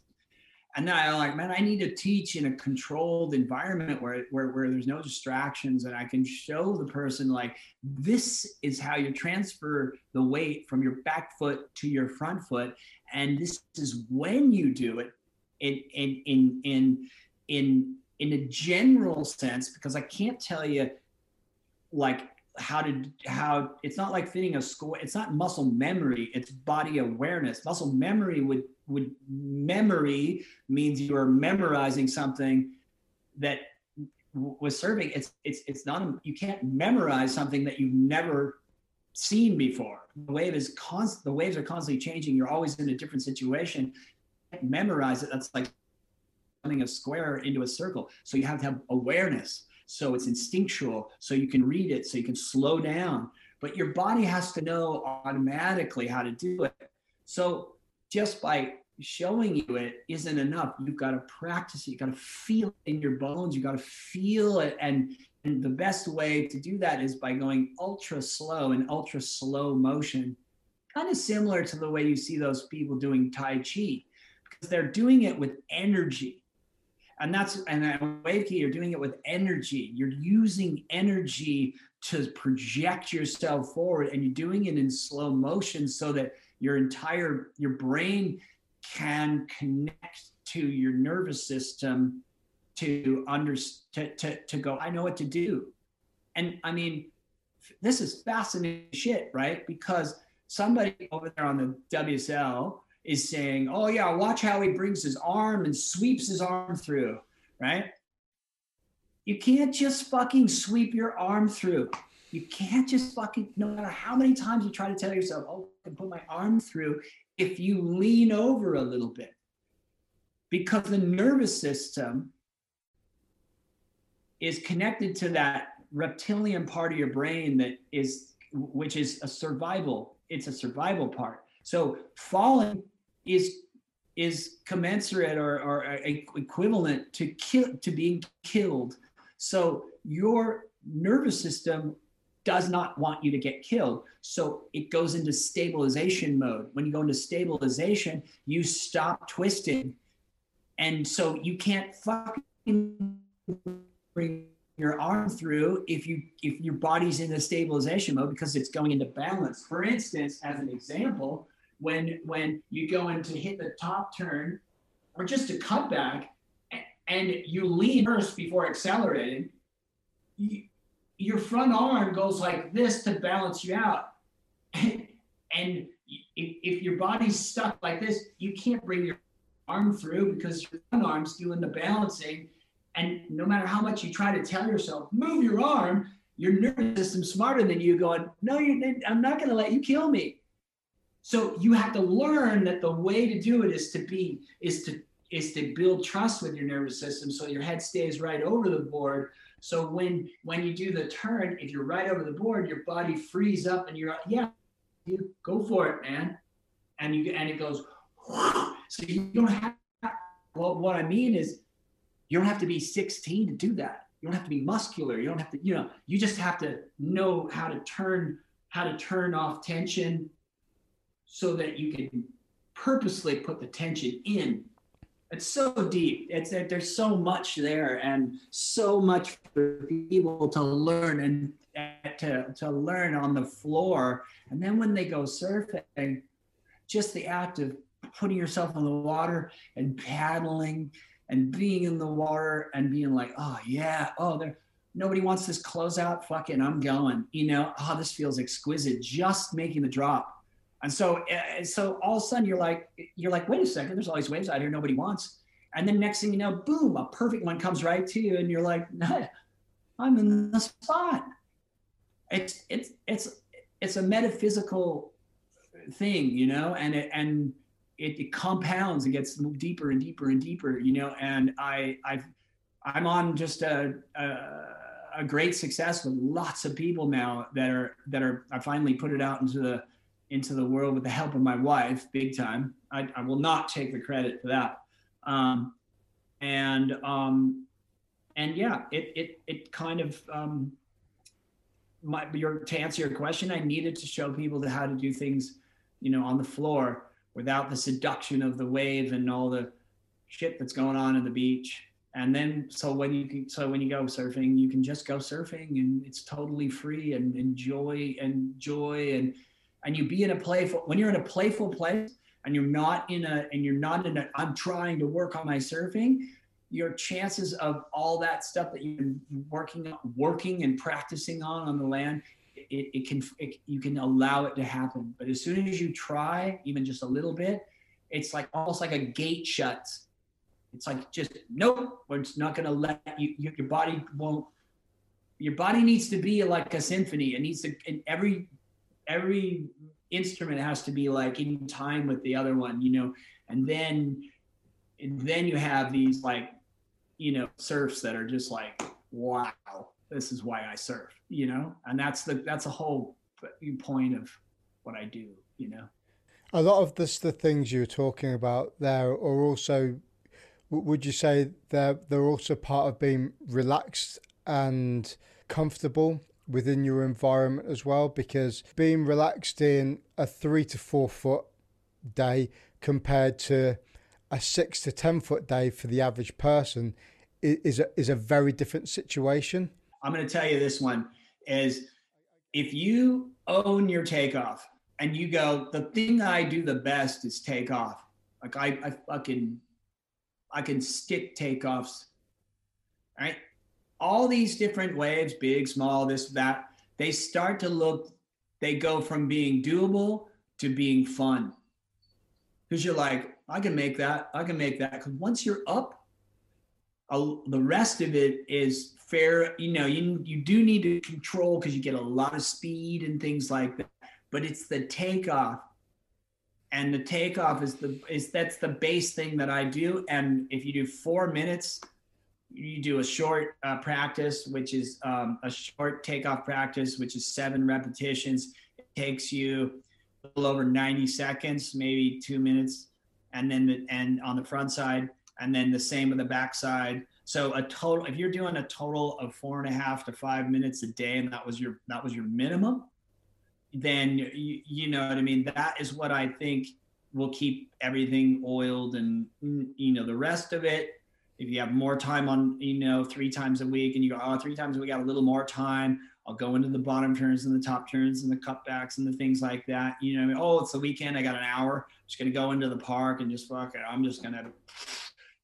[SPEAKER 2] and then I'm like, man, I need to teach in a controlled environment where, where, where there's no distractions and I can show the person like this is how you transfer the weight from your back foot to your front foot. And this is when you do it in in in in in in a general sense, because I can't tell you like how to how it's not like fitting a score it's not muscle memory it's body awareness muscle memory would would memory means you are memorizing something that was serving. it's it's it's not you can't memorize something that you've never seen before. The wave is constant. The waves are constantly changing. You're always in a different situation. Memorize it. That's like turning a square into a circle. So you have to have awareness. So it's instinctual. So you can read it. So you can slow down. But your body has to know automatically how to do it. So just by showing you it isn't enough. You've got to practice it. You've got to feel it in your bones. You've got to feel it. And, and the best way to do that is by going ultra slow and ultra slow motion, kind of similar to the way you see those people doing Tai Chi, because they're doing it with energy. And that's and Wave Ki, you're doing it with energy. You're using energy to project yourself forward, and you're doing it in slow motion so that your entire your brain can connect to your nervous system to under to, to, to go i know what to do and i mean this is fascinating shit right because somebody over there on the wsl is saying oh yeah watch how he brings his arm and sweeps his arm through right? You can't just fucking sweep your arm through. You can't just fucking no matter how many times you try to tell yourself oh i can put my arm through if you lean over a little bit. Because the nervous system is connected to that reptilian part of your brain that is which is a survival it's a survival part. So falling is is commensurate or, or equivalent to kill to being killed so your nervous system does not want you to get killed. So it goes into stabilization mode. When you go into stabilization, you stop twisting. And so you can't fucking bring your arm through if you if your body's in the stabilization mode because it's going into balance. For instance, as an example, when when you go in to hit the top turn or just a cutback and you lean first before accelerating, you, your front arm goes like this to balance you out. and if, if your body's stuck like this, you can't bring your arm through because your front arm's doing the balancing. And no matter how much you try to tell yourself, move your arm, your nervous system's smarter than you, going, no, you, I'm not going to let you kill me. So you have to learn that the way to do it is to be is to is to build trust with your nervous system so your head stays right over the board so when when you do the turn, if you're right over the board, your body frees up and you're yeah, you go for it, man. And you and it goes. So you don't have. Well, what I mean is, you don't have to be 16 to do that. You don't have to be muscular. You don't have to. You know, you just have to know how to turn how to turn off tension, so that you can purposely put the tension in it's so deep. It's that there's so much there and so much for people to learn and to, to learn on the floor. And then when they go surfing, just the act of putting yourself in the water and paddling and being in the water and being like, oh yeah, oh there nobody wants this closeout. Fucking I'm going. You know, oh, this feels exquisite. Just making the drop and so, uh, so all of a sudden you're like, you're like, wait a second, there's all these waves out here nobody wants. And then next thing you know, boom, a perfect one comes right to you, and you're like, I'm in the spot. It's it's it's it's a metaphysical thing, you know, and it and it, it compounds. It gets deeper and deeper and deeper, you know. And I I've I'm on just a, a a great success with lots of people now that are that are I finally put it out into the into the world with the help of my wife, big time. I, I will not take the credit for that. Um, and um, and yeah, it it it kind of um, my your to answer your question, I needed to show people how to do things, you know, on the floor without the seduction of the wave and all the shit that's going on in the beach. And then so when you can, so when you go surfing, you can just go surfing and it's totally free and enjoy and joy and and you be in a playful when you're in a playful place and you're not in a and you're not in a i'm trying to work on my surfing your chances of all that stuff that you've been working working and practicing on on the land it, it can it, you can allow it to happen but as soon as you try even just a little bit it's like almost like a gate shuts It's like just nope, just not gonna let you. Your body won't. Your body needs to be like a symphony. It needs to. In every every instrument has to be like in time with the other one, you know. And then, and then you have these like, you know, surfs that are just like, wow, this is why I surf, you know. And that's the that's a whole point of what I do, you know.
[SPEAKER 1] A lot of this, the things you're talking about there are also would you say they're they're also part of being relaxed and comfortable within your environment as well? Because being relaxed in a three to four foot day compared to a six to ten foot day for the average person is a, is a very different situation.
[SPEAKER 2] I'm going to tell you this one is if you own your takeoff and you go, the thing I do the best is take off. Like I, I fucking I can stick takeoffs. Right? All these different waves, big, small, this, that, they start to look, they go from being doable to being fun. Because you're like, I can make that, I can make that. Because once you're up, the rest of it is fair. You know, you, you do need to control because you get a lot of speed and things like that. But it's the takeoff and the takeoff is the is that's the base thing that I do. And if you do four minutes, you do a short uh, practice, which is um, a short takeoff practice, which is seven repetitions. It takes you a little over 90 seconds, maybe two minutes, and then the, and on the front side, and then the same with the back side. So a total, if you're doing a total of four and a half to five minutes a day, and that was your that was your minimum, then you, you know what I mean. That is what I think will keep everything oiled, and you know the rest of it. If you have more time on, you know, three times a week, and you go, oh, three times we got a little more time. I'll go into the bottom turns and the top turns and the cutbacks and the things like that. You know, I mean, oh, it's the weekend. I got an hour. I'm just gonna go into the park and just fuck it. I'm just gonna,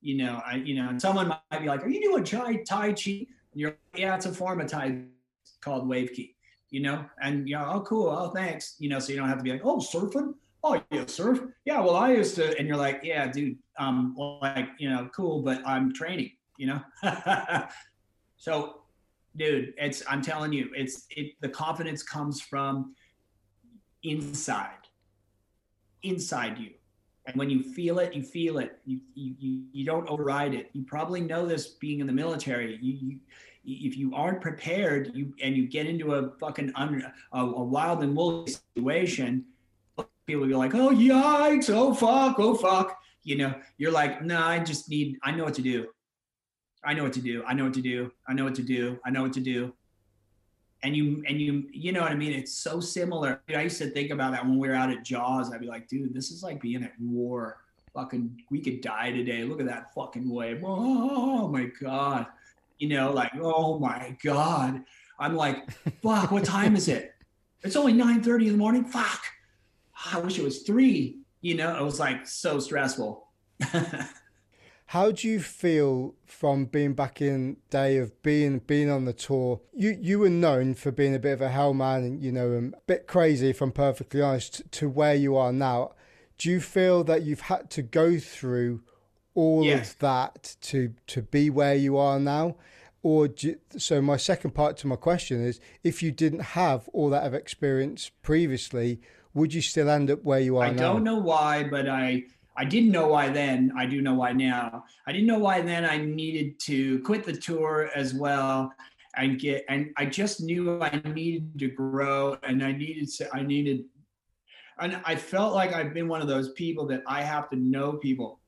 [SPEAKER 2] you know, I, you know, and someone might be like, "Are you doing tai tai chi?" And you're, yeah, it's a form of tai called wave ki you know, and you know, oh, cool, oh, thanks, you know, so you don't have to be like, oh, surfing, oh, yeah, surf, yeah, well, I used to, and you're like, yeah, dude, well, like, you know, cool, but I'm training, you know, so, dude, it's, I'm telling you, it's, it, the confidence comes from inside, inside you. And when you feel it, you feel it. You, you, you, don't override it. You probably know this being in the military. You, you, if you aren't prepared you and you get into a fucking under, a, a wild and woolly situation people will be like oh yikes oh fuck oh fuck you know you're like no i just need i know what to do. I know what to do. I know what to do. I know what to do. I know what to do. And you and you you know what i mean? It's so similar. I used to think about that when we were out at jaws. I'd be like dude this is like being at war. Fucking we could die today. Look at that fucking wave. Oh my god. You know, like, oh my God. I'm like, fuck, what time is it? It's only 9 30 in the morning. Fuck. I wish it was three. You know, it was like so stressful.
[SPEAKER 1] How do you feel from being back in day of being being on the tour? You you were known for being a bit of a hellman and you know a bit crazy, if I'm perfectly honest, to where you are now. Do you feel that you've had to go through all yes. of that to to be where you are now? Or you, so my second part to my question is, if you didn't have all that of experience previously, would you still end up where you are
[SPEAKER 2] I
[SPEAKER 1] now?
[SPEAKER 2] I don't know why, but I I didn't know why then. I do know why now. I didn't know why then. I needed to quit the tour as well and get and I just knew I needed to grow and I needed to I needed and I felt like I've been one of those people that I have to know people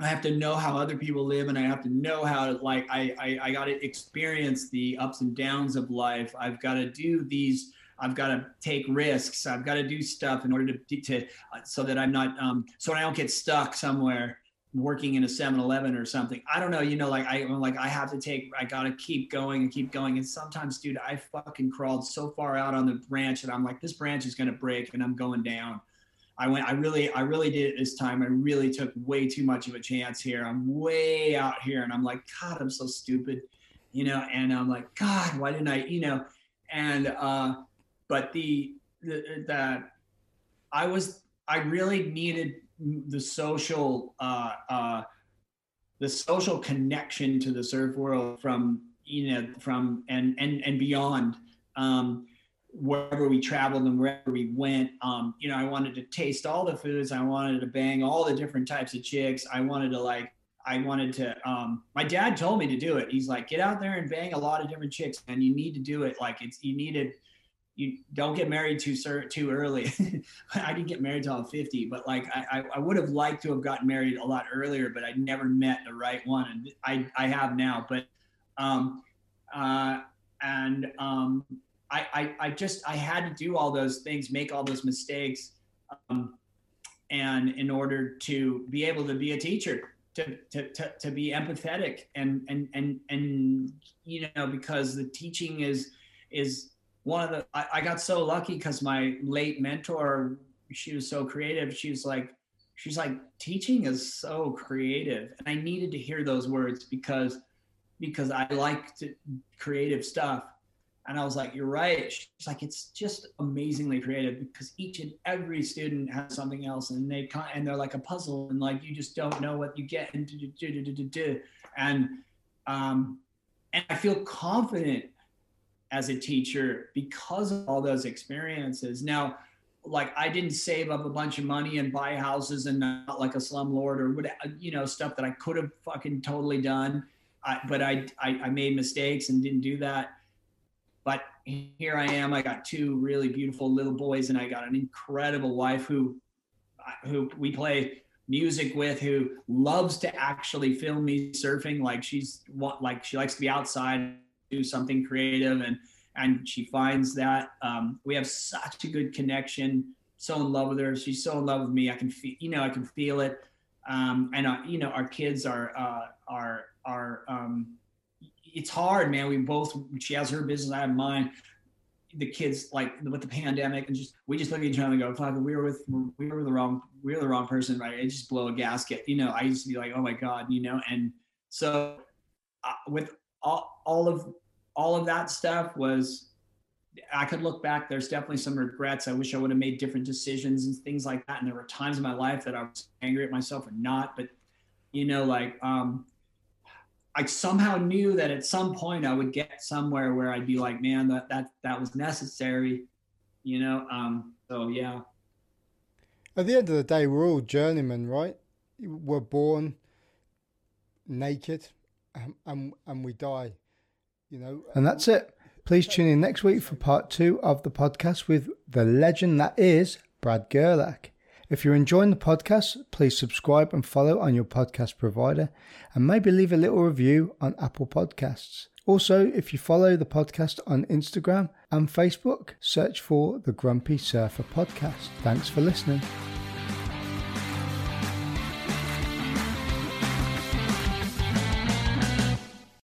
[SPEAKER 2] I have to know how other people live and I have to know how like I I, I got to experience the ups and downs of life. I've got to do these I've got to take risks. I've got to do stuff in order to to uh, so that I'm not um so I don't get stuck somewhere working in a 7-Eleven or something. I don't know, you know like I am like I have to take I got to keep going and keep going and sometimes dude I fucking crawled so far out on the branch and I'm like this branch is going to break and I'm going down I went, I really, I really did it this time. I really took way too much of a chance here. I'm way out here and I'm like, God, I'm so stupid, you know, and I'm like, God, why didn't I, you know, and, uh, but the, the, the I was, I really needed the social, uh, uh, the social connection to the surf world from you know from and and and beyond um, wherever we traveled and wherever we went. Um, you know i wanted to taste all the foods. I wanted to bang all the different types of chicks. I wanted to like i wanted to um, my dad told me to do it. He's like get out there and bang a lot of different chicks and you need to do it. Like it's you needed you don't get married too too early. I didn't get married till I was 50, but like I, I would have liked to have gotten married a lot earlier, but I never met the right one, and I I have now. But um, uh, and um, I, I I just I had to do all those things, make all those mistakes, um, and in order to be able to be a teacher. To, to, to, to be empathetic and and and and you know because the teaching is is one of the I, I got so lucky because my late mentor, she was so creative. She was like, she's like, teaching is so creative. And I needed to hear those words because because I liked creative stuff. And I was like, you're right. She's like, it's just amazingly creative because each and every student has something else and they and they're like a puzzle and like you just don't know what you get and and um and I feel confident as a teacher because of all those experiences. Now, like I didn't save up a bunch of money and buy houses and not like a slumlord or what you know stuff that I could have fucking totally done. I, but I, I I made mistakes and didn't do that. But here I am. I got two really beautiful little boys, and I got an incredible wife who uh, who we play music with who loves to actually film me surfing like she's what? like she likes to be outside do something creative and and she finds that um, we have such a good connection so in love with her she's so in love with me i can feel you know i can feel it. Um, and uh, you know our kids are uh, are are um, it's hard man we both she has her business i have mine. The kids like with the pandemic and just we just look at each other and go fuck we were with we were the wrong we were the wrong person right? It just blow a gasket you know? I used to be like oh my god you know? And so uh, with all, all of all of that stuff was I could look back. There's definitely some regrets. I wish I would have made different decisions and things like that. And there were times in my life that I was angry at myself or not. But you know, like um, I somehow knew that at some point I would get somewhere where I'd be like, man, that that that was necessary. You know. Um, so yeah.
[SPEAKER 1] At the end of the day, we're all journeymen, right? We're born naked, and, and we die. You know, and that's it. Please tune in next week for part two of the podcast with the legend that is Brad Gerlach. If you're enjoying the podcast, please subscribe and follow on your podcast provider and maybe leave a little review on Apple Podcasts. Also, if you follow the podcast on Instagram and Facebook, search for the Grumpy Surfer Podcast. Thanks for listening.